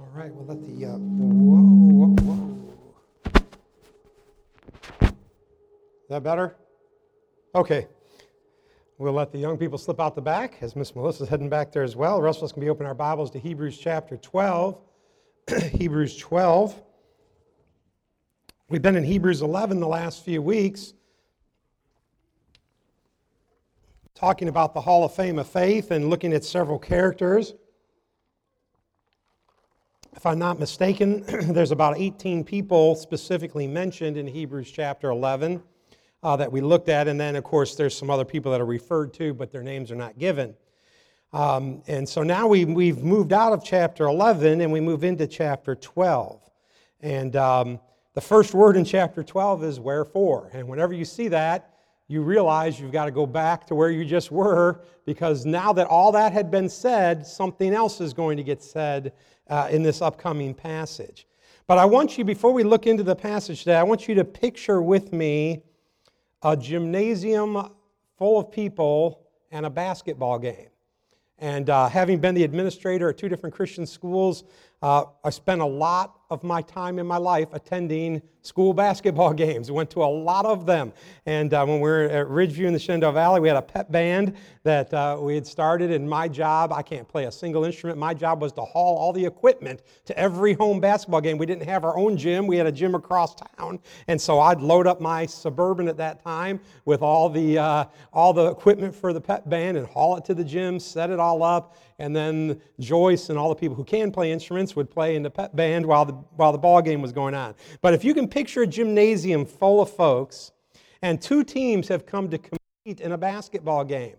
All right, we'll let the, uh, whoa, whoa, whoa. Is that better? Okay. We'll let the young people slip out the back as Miss Melissa's heading back there as well. The rest of us can be opening our Bibles to Hebrews chapter 12. Hebrews 12. We've been in Hebrews 11 the last few weeks, talking about the Hall of Fame of Faith and looking at several characters. If I'm not mistaken, there's about 18 people specifically mentioned in Hebrews chapter 11 uh, that we looked at, and then, of course, there's some other people that are referred to, but their names are not given. Um, and so now we, we've moved out of chapter 11 and we move into chapter 12. And um, the first word in chapter 12 is wherefore. And whenever you see that, you realize you've got to go back to where you just were because now that all that had been said, something else is going to get said uh, in this upcoming passage. But I want you, before we look into the passage today, I want you to picture with me a gymnasium full of people and a basketball game. And uh, having been the administrator at two different Christian schools, uh, I spent a lot of my time in my life attending school basketball games. I went to a lot of them. And uh, when we were at Ridgeview in the Shenandoah Valley, we had a pep band that uh, we had started. And my job, I can't play a single instrument. My job was to haul all the equipment to every home basketball game. We didn't have our own gym, we had a gym across town. And so I'd load up my Suburban at that time with all the, uh, all the equipment for the pep band and haul it to the gym, set it all up and then Joyce and all the people who can play instruments would play in the pep band while the, while the ball game was going on. But if you can picture a gymnasium full of folks, and two teams have come to compete in a basketball game.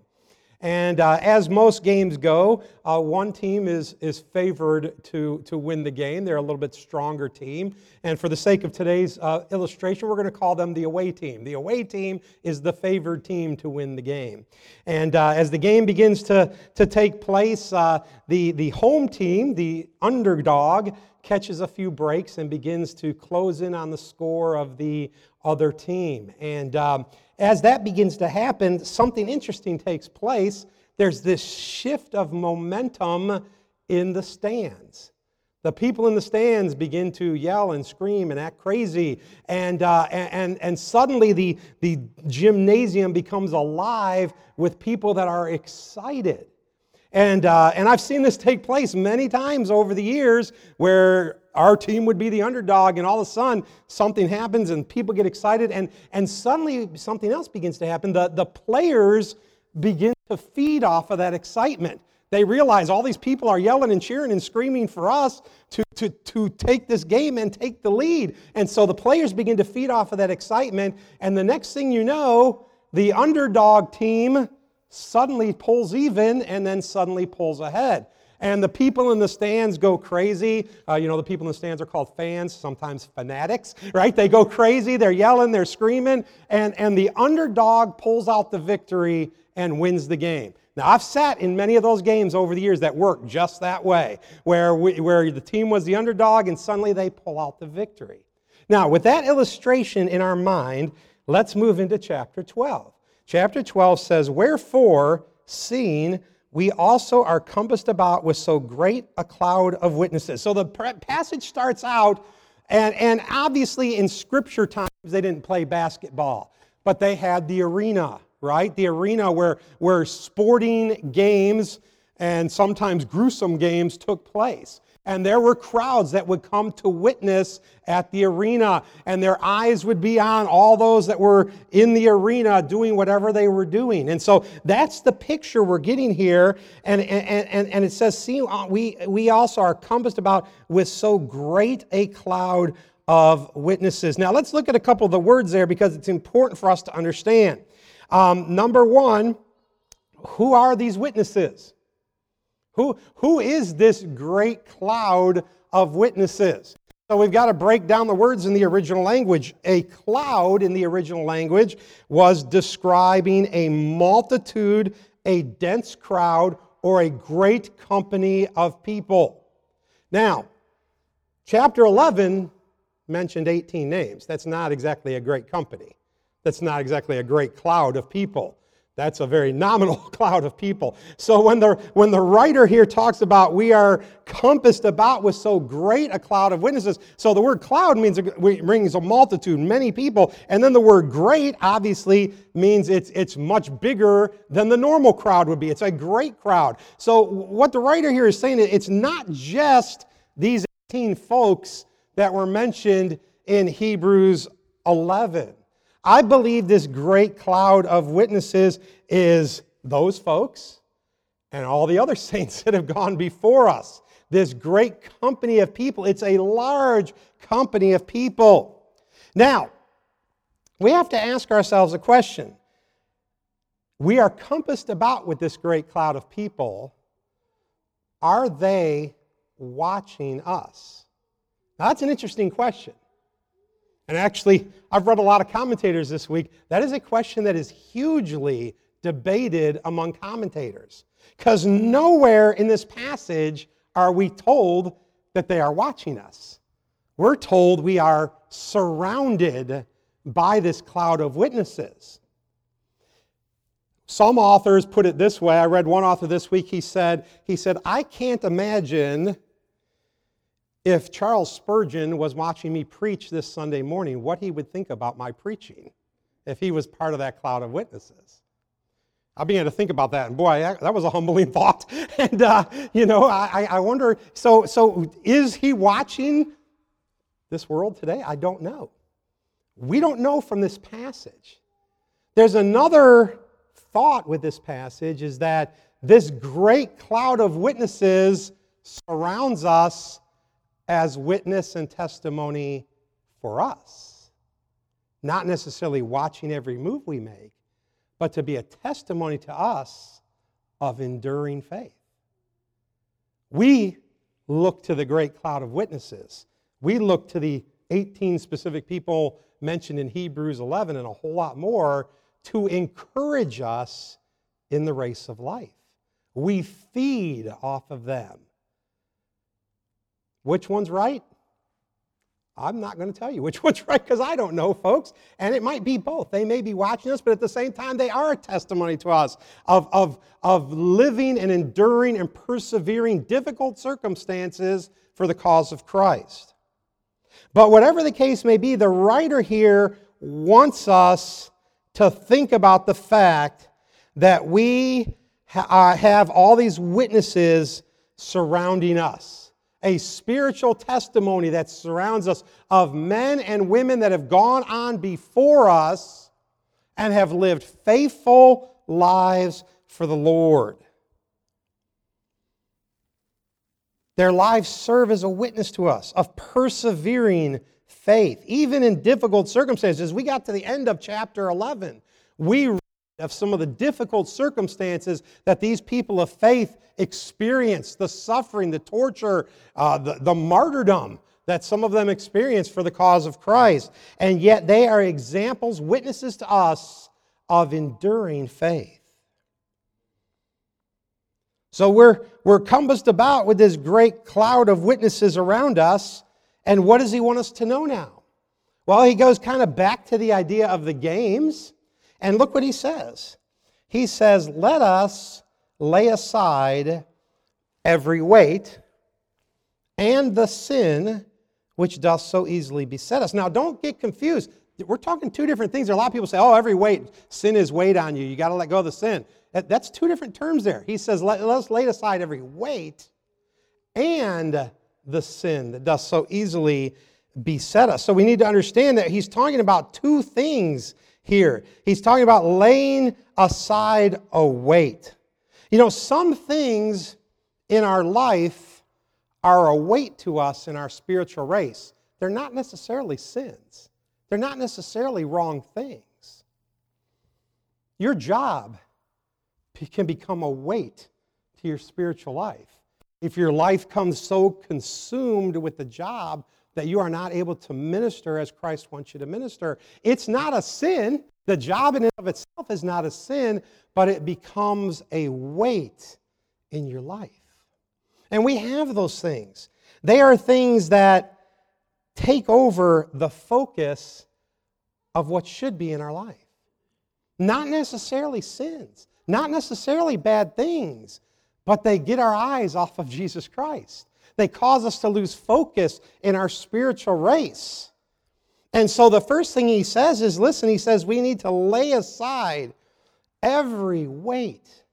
And uh, as most games go, uh, one team is, is favored to, to win the game. They're a little bit stronger team. And for the sake of today's uh, illustration, we're going to call them the away team. The away team is the favored team to win the game. And uh, as the game begins to, to take place, uh, the, the home team, the underdog, catches a few breaks and begins to close in on the score of the other team. And um, as that begins to happen, something interesting takes place. There's this shift of momentum in the stands. The people in the stands begin to yell and scream and act crazy. And, uh, and, and suddenly the, the gymnasium becomes alive with people that are excited. And, uh, and I've seen this take place many times over the years where our team would be the underdog, and all of a sudden something happens and people get excited, and, and suddenly something else begins to happen. The, the players begin to feed off of that excitement. They realize all these people are yelling and cheering and screaming for us to, to, to take this game and take the lead. And so the players begin to feed off of that excitement, and the next thing you know, the underdog team suddenly pulls even and then suddenly pulls ahead. And the people in the stands go crazy. Uh, you know, the people in the stands are called fans, sometimes fanatics, right? They go crazy, they're yelling, they're screaming, and, and the underdog pulls out the victory and wins the game. Now, I've sat in many of those games over the years that work just that way, where, we, where the team was the underdog and suddenly they pull out the victory. Now, with that illustration in our mind, let's move into chapter 12. Chapter 12 says, Wherefore, seeing we also are compassed about with so great a cloud of witnesses. So the passage starts out, and, and obviously in scripture times they didn't play basketball, but they had the arena, right? The arena where, where sporting games and sometimes gruesome games took place. And there were crowds that would come to witness at the arena, and their eyes would be on all those that were in the arena doing whatever they were doing. And so that's the picture we're getting here. And, and, and, and it says, See, uh, we, we also are compassed about with so great a cloud of witnesses. Now, let's look at a couple of the words there because it's important for us to understand. Um, number one, who are these witnesses? Who, who is this great cloud of witnesses? So we've got to break down the words in the original language. A cloud in the original language was describing a multitude, a dense crowd, or a great company of people. Now, chapter 11 mentioned 18 names. That's not exactly a great company. That's not exactly a great cloud of people. That's a very nominal cloud of people. So when the, when the writer here talks about we are compassed about with so great a cloud of witnesses, so the word cloud means brings a multitude, many people, and then the word great obviously means it's, it's much bigger than the normal crowd would be. It's a great crowd. So what the writer here is saying, is it's not just these 18 folks that were mentioned in Hebrews 11. I believe this great cloud of witnesses is those folks and all the other saints that have gone before us. This great company of people. It's a large company of people. Now, we have to ask ourselves a question. We are compassed about with this great cloud of people. Are they watching us? Now, that's an interesting question. And actually, I've read a lot of commentators this week. That is a question that is hugely debated among commentators. Because nowhere in this passage are we told that they are watching us. We're told we are surrounded by this cloud of witnesses. Some authors put it this way. I read one author this week. He said, he said, I can't imagine if Charles Spurgeon was watching me preach this Sunday morning, what he would think about my preaching if he was part of that cloud of witnesses. I began to think about that, and boy, that was a humbling thought. And uh, you know, I, I wonder. So, so is he watching this world today? I don't know. We don't know from this passage. There's another thought with this passage: is that this great cloud of witnesses surrounds us as witness and testimony for us. Not necessarily watching every move we make, but to be a testimony to us of enduring faith. We look to the great cloud of witnesses. We look to the 18 specific people mentioned in Hebrews 11 and a whole lot more to encourage us in the race of life. We feed off of them. Which one's right? I'm not going to tell you which one's right because I don't know, folks. And it might be both. They may be watching us, but at the same time, they are a testimony to us of, of, of living and enduring and persevering difficult circumstances for the cause of Christ. But whatever the case may be, the writer here wants us to think about the fact that we ha- uh, have all these witnesses surrounding us a spiritual testimony that surrounds us of men and women that have gone on before us and have lived faithful lives for the Lord. Their lives serve as a witness to us of persevering faith, even in difficult circumstances. We got to the end of chapter 11. We of some of the difficult circumstances that these people of faith experienced the suffering, the torture, uh, the, the martyrdom that some of them experienced for the cause of Christ. And yet they are examples, witnesses to us of enduring faith. So we're, we're compassed about with this great cloud of witnesses around us. And what does he want us to know now? Well, he goes kind of back to the idea of the games and look what he says. He says, Let us lay aside every weight and the sin which does so easily beset us. Now, don't get confused. We're talking two different things. There are a lot of people say, oh, every weight, sin is weight on you. You got to let go of the sin. That's two different terms there. He says, let, us lay aside every weight and the sin that does so easily beset us. So we need to understand that he's talking about two things here. He's talking about laying aside a weight. You know, some things in our life are a weight to us in our spiritual race. They're not necessarily sins, they're not necessarily wrong things. Your job can become a weight to your spiritual life. If your life comes so consumed with the job that you are not able to minister as Christ wants you to minister. It's not a sin. The job in and of itself is not a sin, but it becomes a weight in your life. And we have those things. They are things that take over the focus of what should be in our life. Not necessarily sins, not necessarily bad things, but they get our eyes off of Jesus Christ. They cause us to lose focus in our spiritual race. And so the first thing he says is listen, he says we need to lay aside every weight,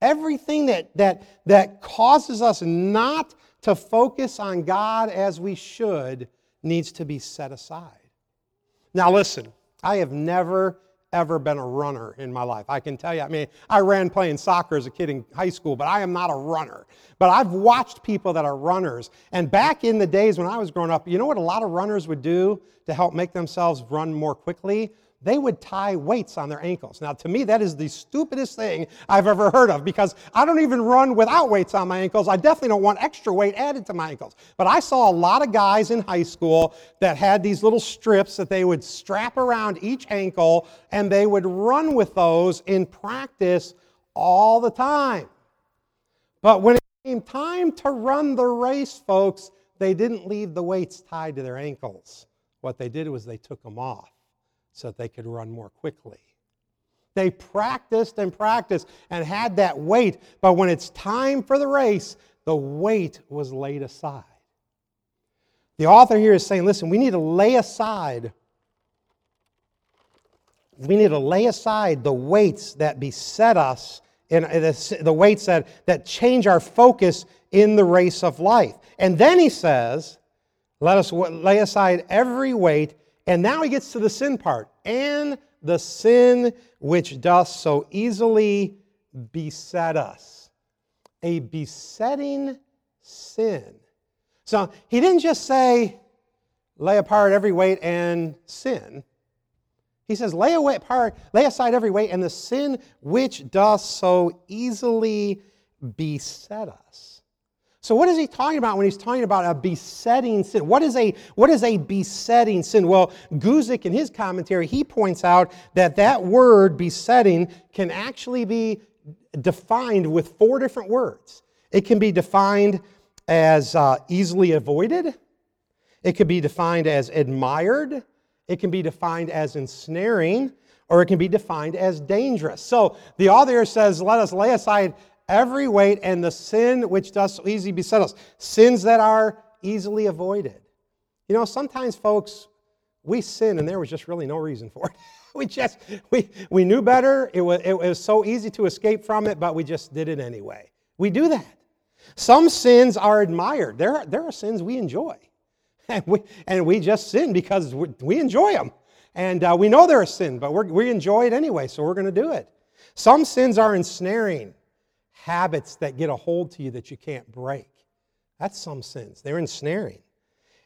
everything that, that, that causes us not to focus on God as we should needs to be set aside. Now, listen, I have never ever been a runner in my life. I can tell you, I mean, I ran playing soccer as a kid in high school, but I am not a runner. But I've watched people that are runners. And back in the days when I was growing up, you know what a lot of runners would do to help make themselves run more quickly? They would tie weights on their ankles. Now, to me, that is the stupidest thing I've ever heard of because I don't even run without weights on my ankles. I definitely don't want extra weight added to my ankles. But I saw a lot of guys in high school that had these little strips that they would strap around each ankle and they would run with those in practice all the time. But when it came time to run the race, folks, they didn't leave the weights tied to their ankles. What they did was they took them off so that they could run more quickly. They practiced and practiced and had that weight, but when it's time for the race, the weight was laid aside. The author here is saying, listen, we need to lay aside we need to lay aside the weights that beset us and the weights that, that change our focus in the race of life. And then he says, let us lay aside every weight and now he gets to the sin part. And the sin which doth so easily beset us. A besetting sin. So he didn't just say, lay apart every weight and sin. He says, lay away apart, lay aside every weight and the sin which doth so easily beset us. So, what is he talking about when he's talking about a besetting sin? What is a, what is a besetting sin? Well, Guzik, in his commentary, he points out that that word besetting can actually be defined with four different words. It can be defined as uh, easily avoided, it can be defined as admired, it can be defined as ensnaring, or it can be defined as dangerous. So the author says, Let us lay aside every weight and the sin which does so easily beset us, sins that are easily avoided. You know, sometimes, folks, we sin and there was just really no reason for it. we just, we, we knew better. It was, it was so easy to escape from it, but we just did it anyway. We do that. Some sins are admired. There, are, there are sins we enjoy. And we, and we just sin because we, we enjoy them. And uh, we know they're a sin, but we we enjoy it anyway, so we're going to do it. Some sins are ensnaring habits that get a hold to you that you can't break. That's some sins. They're ensnaring.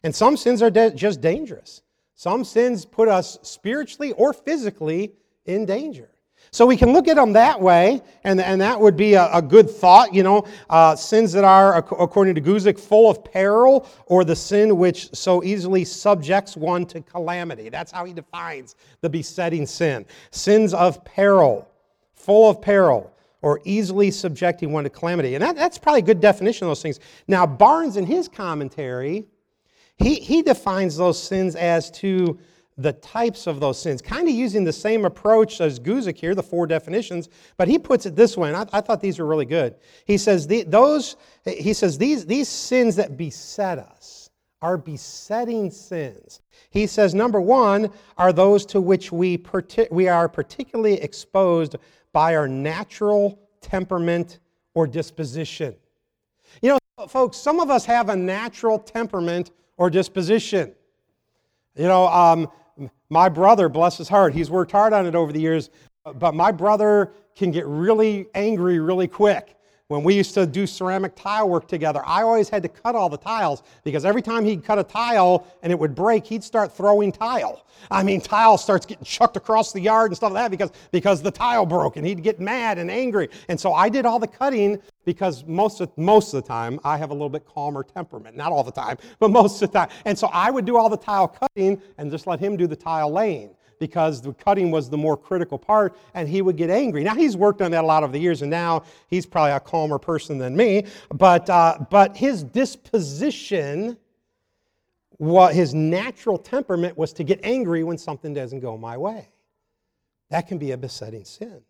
And some sins are de- just dangerous. Some sins put us spiritually or physically in danger. So we can look at them that way, and, and that would be a, a good thought. You know, uh, sins that are, according to Guzik, full of peril, or the sin which so easily subjects one to calamity. That's how he defines the besetting sin. Sins of peril, full of peril or easily subjecting one to calamity. And that, that's probably a good definition of those things. Now, Barnes, in his commentary, he, he defines those sins as to the types of those sins, kind of using the same approach as Guzik here, the four definitions, but he puts it this way, and I, I thought these were really good. He says, the, those, he says these, these sins that beset us are besetting sins. He says, number one, are those to which we, we are particularly exposed by our natural temperament or disposition. You know, folks, some of us have a natural temperament or disposition. You know, um, my brother, bless his heart, he's worked hard on it over the years, but my brother can get really angry really quick when we used to do ceramic tile work together, I always had to cut all the tiles because every time he'd cut a tile and it would break, he'd start throwing tile. I mean, tile starts getting chucked across the yard and stuff like that because, because the tile broke and he'd get mad and angry. And so I did all the cutting because most of, most of the time I have a little bit calmer temperament. Not all the time, but most of the time. And so I would do all the tile cutting and just let him do the tile laying because the cutting was the more critical part, and he would get angry. Now, he's worked on that a lot over the years, and now he's probably a calmer person than me, but, uh, but his disposition, what his natural temperament was to get angry when something doesn't go my way. That can be a besetting sin.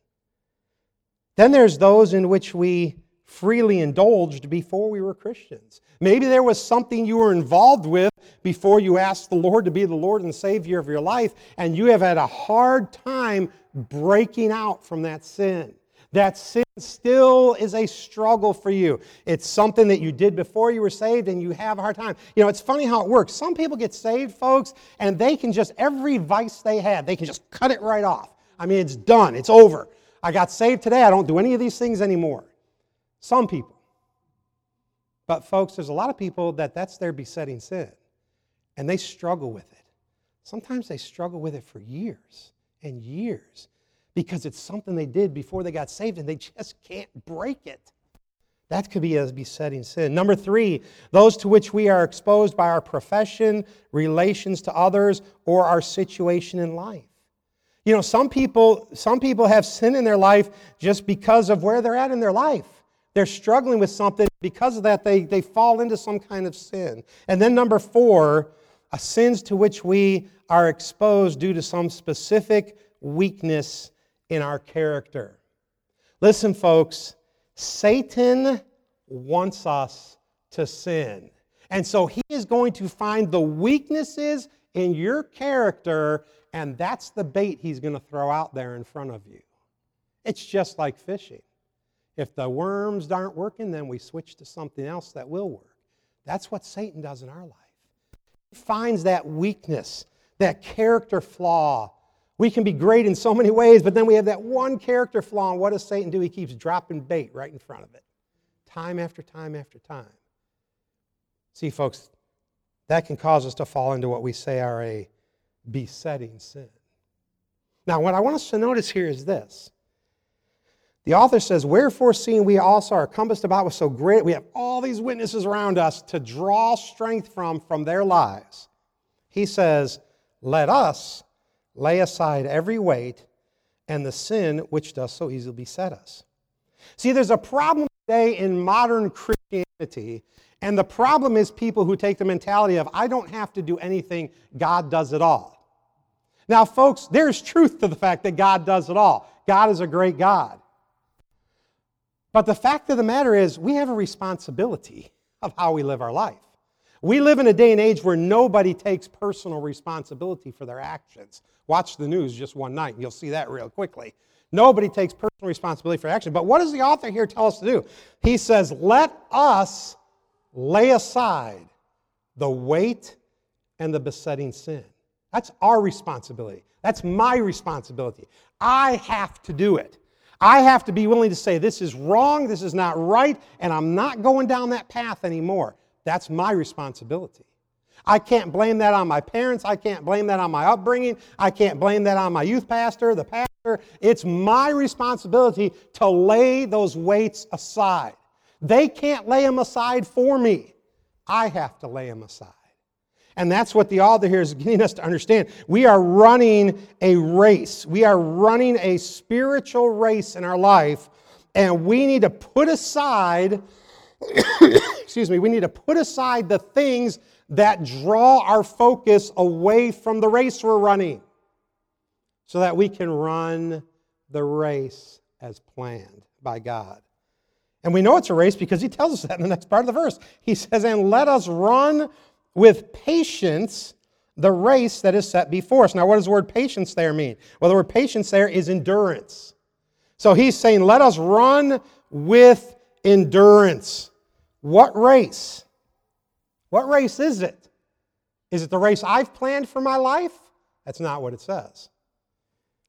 Then there's those in which we freely indulged before we were Christians. Maybe there was something you were involved with before you asked the Lord to be the Lord and Savior of your life, and you have had a hard time breaking out from that sin. That sin still is a struggle for you. It's something that you did before you were saved and you have a hard time. You know, it's funny how it works. Some people get saved, folks, and they can just, every vice they had, they can just cut it right off. I mean, it's done, it's over. I got saved today, I don't do any of these things anymore. Some people. But, folks, there's a lot of people that that's their besetting sin, and they struggle with it. Sometimes they struggle with it for years and years because it's something they did before they got saved and they just can't break it. That could be uh, a besetting sin. Number three, those to which we are exposed by our profession, relations to others, or our situation in life. You know, some people, some people have sin in their life just because of where they're at in their life. They're struggling with something. Because of that, they, they fall into some kind of sin. And then number four, sins to which we are exposed due to some specific weakness in our character. Listen, folks, Satan wants us to sin. And so he is going to find the weaknesses in your character, and that's the bait he's going to throw out there in front of you. It's just like fishing. If the worms aren't working, then we switch to something else that will work. That's what Satan does in our life. Finds that weakness, that character flaw. We can be great in so many ways, but then we have that one character flaw, and what does Satan do? He keeps dropping bait right in front of it, time after time after time. See, folks, that can cause us to fall into what we say are a besetting sin. Now, what I want us to notice here is this the author says, Wherefore, seeing we also are compassed about with so great, we have all these witnesses around us to draw strength from from their lives. He says, Let us lay aside every weight and the sin which does so easily beset us. See, there's a problem today in modern Christianity, and the problem is people who take the mentality of, I don't have to do anything, God does it all. Now, folks, there's truth to the fact that God does it all. God is a great God. But the fact of the matter is, we have a responsibility of how we live our life. We live in a day and age where nobody takes personal responsibility for their actions. Watch the news just one night, and you'll see that real quickly. Nobody takes personal responsibility for action. But what does the author here tell us to do? He says, Let us lay aside the weight and the besetting sin. That's our responsibility. That's my responsibility. I have to do it. I have to be willing to say, this is wrong, this is not right, and I'm not going down that path anymore. That's my responsibility. I can't blame that on my parents. I can't blame that on my upbringing. I can't blame that on my youth pastor, the pastor. It's my responsibility to lay those weights aside. They can't lay them aside for me. I have to lay them aside. And that's what the author here is getting us to understand. We are running a race. We are running a spiritual race in our life, and we need to put aside, excuse me, we need to put aside the things that draw our focus away from the race we're running so that we can run the race as planned by God. And we know it's a race because he tells us that in the next part of the verse. He says, And let us run with patience the race that is set before us. Now, what does the word patience there mean? Well, the word patience there is endurance. So he's saying, let us run with endurance. What race? What race is it? Is it the race I've planned for my life? That's not what it says.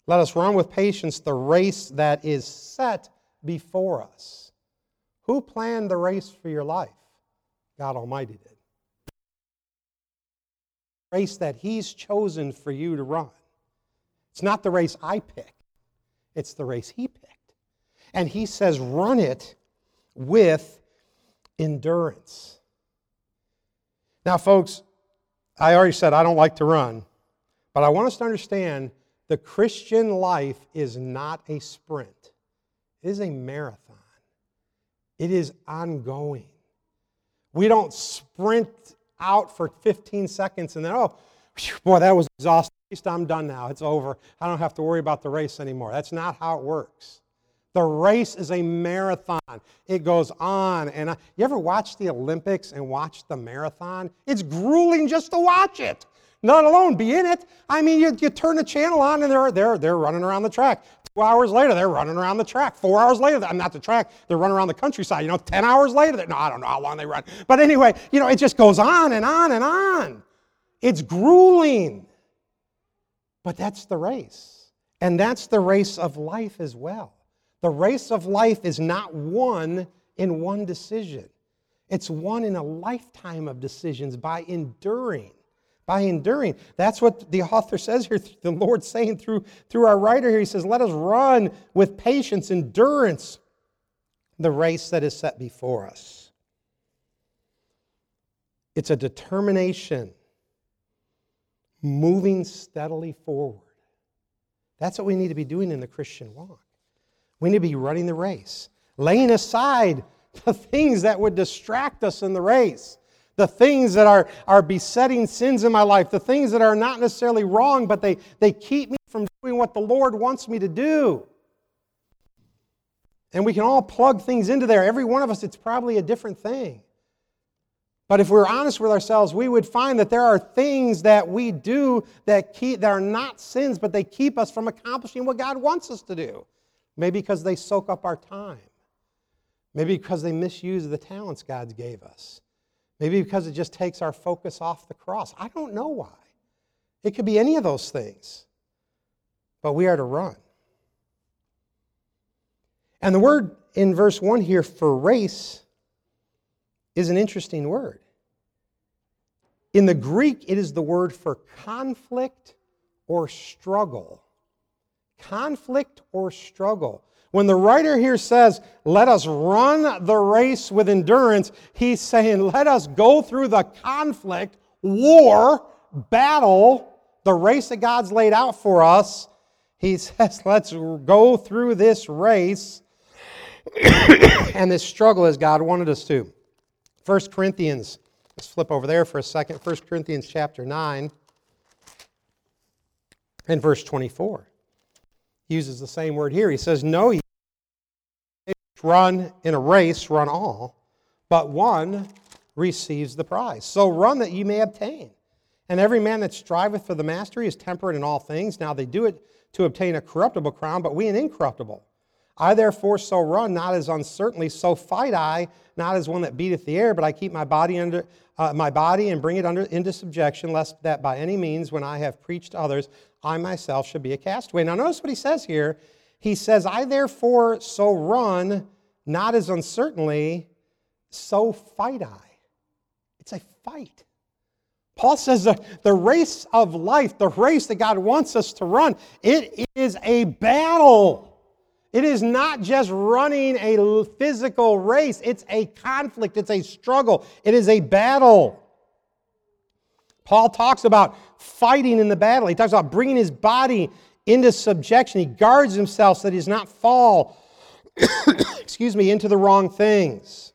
Let us run with patience the race that is set before us. Who planned the race for your life? God Almighty did race that He's chosen for you to run. It's not the race I pick, it's the race He picked. And He says, run it with endurance. Now, folks, I already said I don't like to run, but I want us to understand the Christian life is not a sprint, it is a marathon, it is ongoing. We don't sprint out for 15 seconds and then, oh, boy, that was exhausting. At least I'm done now. It's over. I don't have to worry about the race anymore. That's not how it works. The race is a marathon. It goes on and. You ever watch the Olympics and watch the marathon? It's grueling just to watch it, not alone be in it. I mean, you, you turn the channel on and they're, they're, they're running around the track. Two hours later, they're running around the track. Four hours later, I'm not the track, they're running around the countryside. You know, 10 hours later, no, I don't know how long they run. But anyway, you know, it just goes on and on and on. It's grueling. But that's the race. And that's the race of life as well. The race of life is not won in one decision, it's won in a lifetime of decisions by enduring. By enduring. That's what the author says here, the Lord's saying through, through our writer here. He says, Let us run with patience, endurance, the race that is set before us. It's a determination moving steadily forward. That's what we need to be doing in the Christian walk. We need to be running the race, laying aside the things that would distract us in the race, the things that are, are besetting sins in my life, the things that are not necessarily wrong, but they, they keep me from doing what the Lord wants me to do. And we can all plug things into there. Every one of us, it's probably a different thing. But if we're honest with ourselves, we would find that there are things that we do that, keep, that are not sins, but they keep us from accomplishing what God wants us to do. Maybe because they soak up our time. Maybe because they misuse the talents God gave us. Maybe because it just takes our focus off the cross. I don't know why. It could be any of those things. But we are to run. And the word in verse 1 here for race is an interesting word. In the Greek, it is the word for conflict or struggle conflict or struggle. When the writer here says, let us run the race with endurance, he's saying, let us go through the conflict, war, battle, the race that God's laid out for us. He says, let's go through this race and this struggle as God wanted us to. 1 Corinthians, let's flip over there for a second. 1 Corinthians chapter 9 and verse 24 uses the same word here. He says, No, you run in a race, run all, but one receives the prize. So run that you may obtain. And every man that striveth for the mastery is temperate in all things. Now they do it to obtain a corruptible crown, but we an incorruptible. I therefore so run, not as uncertainly, so fight I, not as one that beateth the air, but I keep my body under uh, my body and bring it under into subjection, lest that by any means, when I have preached to others, I myself should be a castaway. Now notice what he says here. He says, I therefore so run, not as uncertainly, so fight I. It's a fight. Paul says the, the race of life, the race that God wants us to run, it is a battle. It is not just running a physical race, it's a conflict, it's a struggle, it is a battle. Paul talks about fighting in the battle. He talks about bringing his body into subjection. He guards himself so that he does not fall, excuse me, into the wrong things.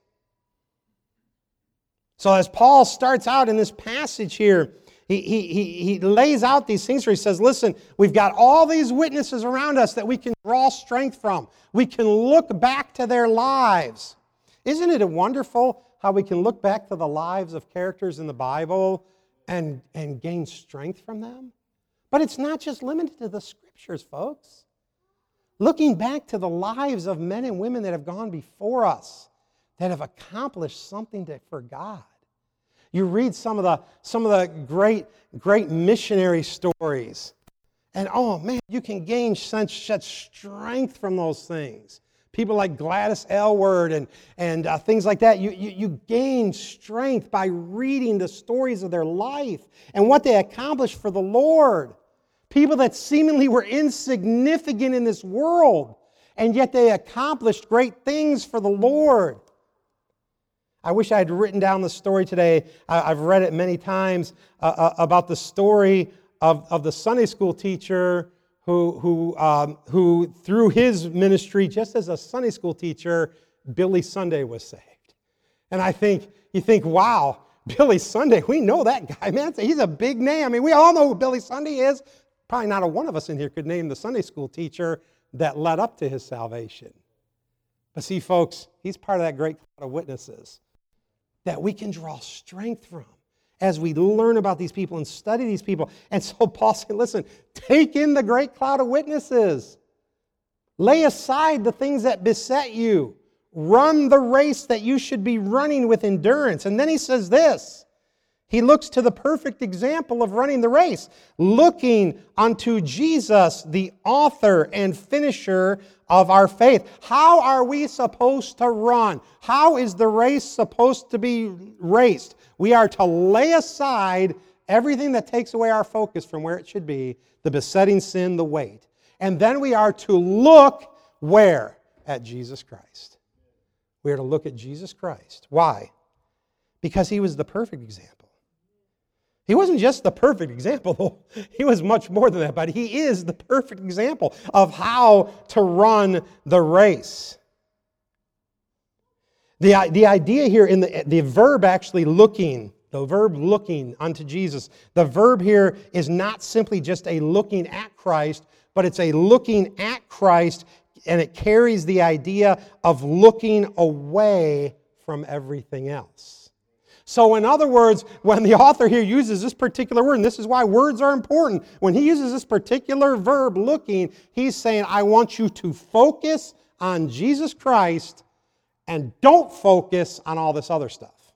So as Paul starts out in this passage here, he, he, he, lays out these things where he says, Listen, we've got all these witnesses around us that we can draw strength from. We can look back to their lives. Isn't it wonderful how we can look back to the lives of characters in the Bible and, and gain strength from them? But it's not just limited to the scriptures, folks. Looking back to the lives of men and women that have gone before us, that have accomplished something to, for God. You read some of the, some of the great, great missionary stories, and oh man, you can gain such, such strength from those things. People like Gladys Aylward and, and uh, things like that, you, you, you gain strength by reading the stories of their life and what they accomplished for the Lord. People that seemingly were insignificant in this world, and yet they accomplished great things for the Lord. I wish I had written down the story today. I've read it many times uh, uh, about the story of, of the Sunday school teacher who, who, um, who, through his ministry, just as a Sunday school teacher, Billy Sunday was saved. And I think, you think, wow, Billy Sunday, we know that guy, man. He's a big name. I mean, we all know who Billy Sunday is. Probably not a one of us in here could name the Sunday school teacher that led up to his salvation. But see, folks, he's part of that great cloud of witnesses that we can draw strength from as we learn about these people and study these people. And so Paul said, listen, take in the great cloud of witnesses. Lay aside the things that beset you. Run the race that you should be running with endurance. And then he says this he looks to the perfect example of running the race, looking unto Jesus, the author and finisher of our faith. How are we supposed to run? How is the race supposed to be raced? We are to lay aside everything that takes away our focus from where it should be, the besetting sin, the weight. And then we are to look where? At Jesus Christ. We are to look at Jesus Christ. Why? Because he was the perfect example. He wasn't just the perfect example, though. He was much more than that, but he is the perfect example of how to run the race. The, the idea here in the, the verb actually looking, the verb looking unto Jesus, the verb here is not simply just a looking at Christ, but it's a looking at Christ and it carries the idea of looking away from everything else. So, in other words, when the author here uses this particular word, and this is why words are important, when he uses this particular verb, looking, he's saying, I want you to focus on Jesus Christ and don't focus on all this other stuff.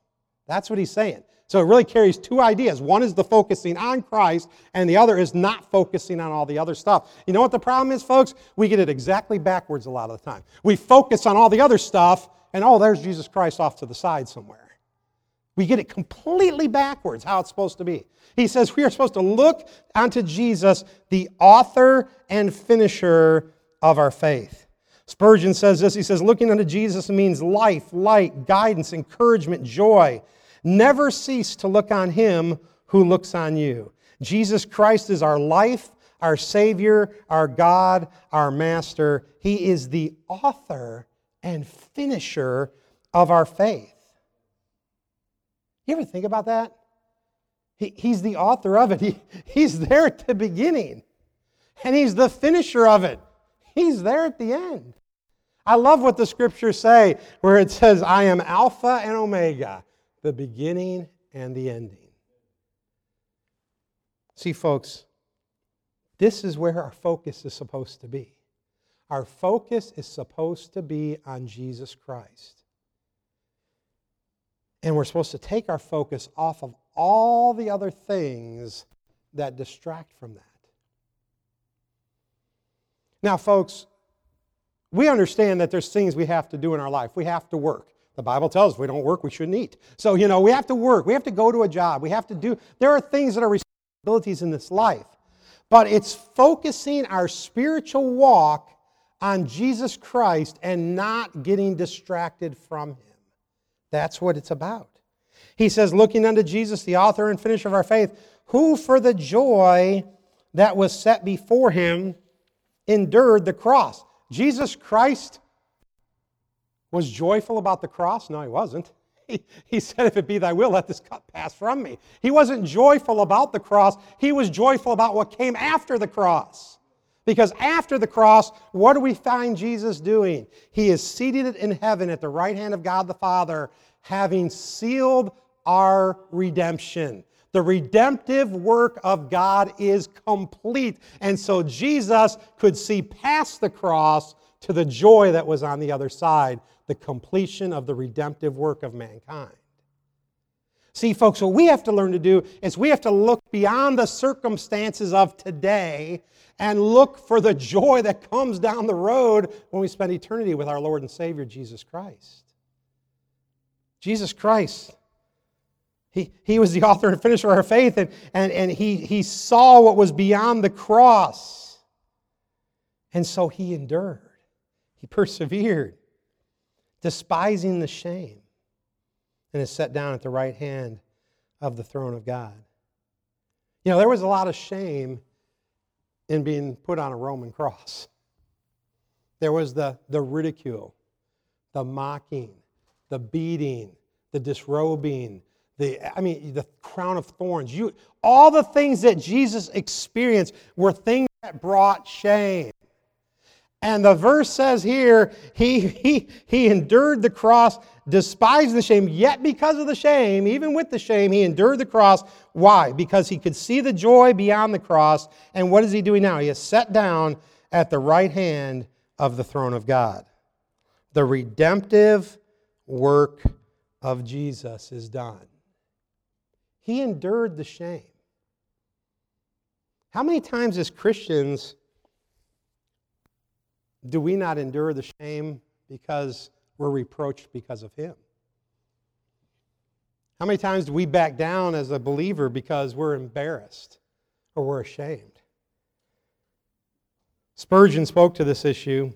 That's what he's saying. So it really carries two ideas. One is the focusing on Christ, and the other is not focusing on all the other stuff. You know what the problem is, folks? We get it exactly backwards a lot of the time. We focus on all the other stuff, and oh, there's Jesus Christ off to the side somewhere. We get it completely backwards how it's supposed to be. He says we are supposed to look unto Jesus, the author and finisher of our faith. Spurgeon says this he says, looking unto Jesus means life, light, guidance, encouragement, joy. Never cease to look on him who looks on you. Jesus Christ is our life, our Savior, our God, our Master. He is the author and finisher of our faith. You ever think about that? He, he's the author of it. He, he's there at the beginning, and he's the finisher of it. He's there at the end. I love what the scriptures say, where it says, I am Alpha and Omega, the beginning and the ending. See, folks, this is where our focus is supposed to be. Our focus is supposed to be on Jesus Christ. And we're supposed to take our focus off of all the other things that distract from that. Now, folks, we understand that there's things we have to do in our life. We have to work. The Bible tells us if we don't work, we shouldn't eat. So, you know, we have to work. We have to go to a job. We have to do, there are things that are responsibilities in this life. But it's focusing our spiritual walk on Jesus Christ and not getting distracted from Him. That's what it's about. He says, looking unto Jesus, the author and finisher of our faith, who for the joy that was set before him endured the cross. Jesus Christ was joyful about the cross? No, he wasn't. He, he said, If it be thy will, let this cup pass from me. He wasn't joyful about the cross, he was joyful about what came after the cross. Because after the cross, what do we find Jesus doing? He is seated in heaven at the right hand of God the Father, having sealed our redemption. The redemptive work of God is complete. And so Jesus could see past the cross to the joy that was on the other side, the completion of the redemptive work of mankind. See, folks, what we have to learn to do is we have to look beyond the circumstances of today and look for the joy that comes down the road when we spend eternity with our Lord and Savior, Jesus Christ. Jesus Christ. He, he was the author and finisher of our faith, and, and, and he, he saw what was beyond the cross. And so he endured, he persevered, despising the shame, and is set down at the right hand of the throne of God. You know, there was a lot of shame in being put on a Roman cross. There was the, the ridicule, the mocking, the beating, the disrobing, the I mean the crown of thorns. You all the things that Jesus experienced were things that brought shame. And the verse says here, he, he, he endured the cross, despised the shame, yet because of the shame, even with the shame, he endured the cross. Why? Because he could see the joy beyond the cross. And what is he doing now? He is set down at the right hand of the throne of God. The redemptive work of Jesus is done. He endured the shame. How many times as Christians do we not endure the shame because we're reproached because of Him? How many times do we back down as a believer because we're embarrassed or we're ashamed? Spurgeon spoke to this issue,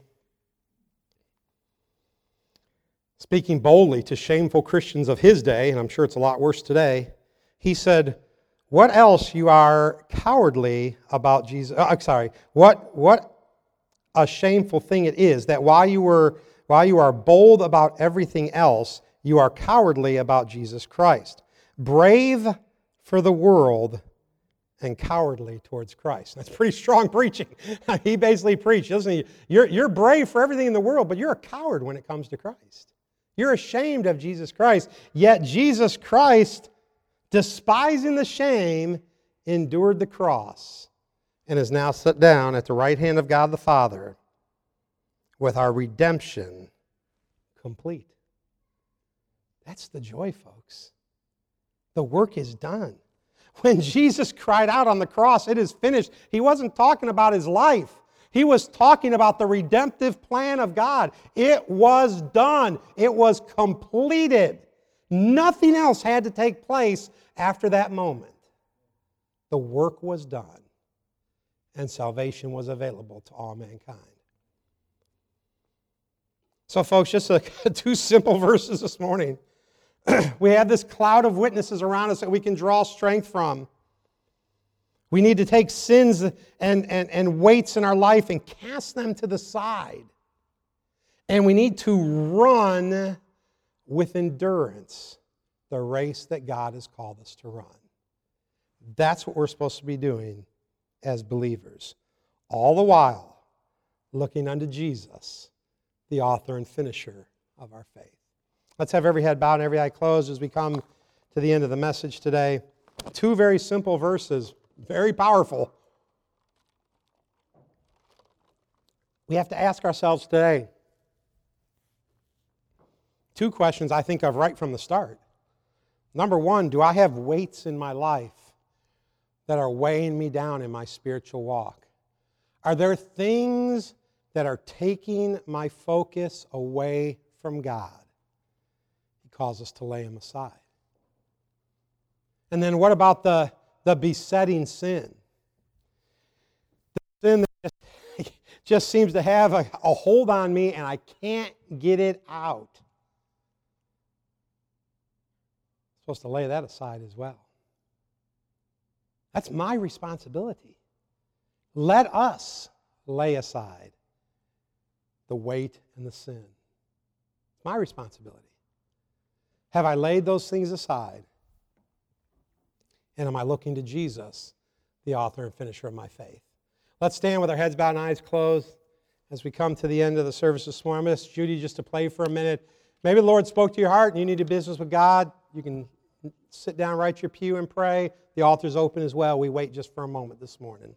speaking boldly to shameful Christians of his day, and I'm sure it's a lot worse today. He said, What else you are cowardly about Jesus? Uh, sorry, what, what a shameful thing it is that while you, were, while you are bold about everything else, you are cowardly about Jesus Christ. Brave for the world and cowardly towards Christ. That's pretty strong preaching. he basically preached, doesn't he? You're, you're brave for everything in the world, but you're a coward when it comes to Christ. You're ashamed of Jesus Christ. Yet Jesus Christ, despising the shame, endured the cross and is now set down at the right hand of God the Father with our redemption complete. That's the joy, folks. The work is done. When Jesus cried out on the cross, it is finished, he wasn't talking about his life. He was talking about the redemptive plan of God. It was done, it was completed. Nothing else had to take place after that moment. The work was done, and salvation was available to all mankind. So, folks, just a, two simple verses this morning. we have this cloud of witnesses around us that we can draw strength from. We need to take sins and, and, and weights in our life and cast them to the side. And we need to run with endurance the race that God has called us to run. That's what we're supposed to be doing as believers. All the while, looking unto Jesus, the author and finisher of our faith. Let's have every head bowed and every eye closed as we come to the end of the message today. Two very simple verses, very powerful. We have to ask ourselves today two questions I think of right from the start. Number one, do I have weights in my life that are weighing me down in my spiritual walk? Are there things that are taking my focus away from God? cause us to lay them aside. And then what about the, the besetting sin? The sin that just, just seems to have a, a hold on me and I can't get it out. Supposed to lay that aside as well. That's my responsibility. Let us lay aside the weight and the sin. It's my responsibility. Have I laid those things aside? And am I looking to Jesus, the author and finisher of my faith? Let's stand with our heads bowed and eyes closed as we come to the end of the service this morning. I'm going to ask Judy just to play for a minute. Maybe the Lord spoke to your heart and you need a business with God. You can sit down, right your pew, and pray. The altar's open as well. We wait just for a moment this morning.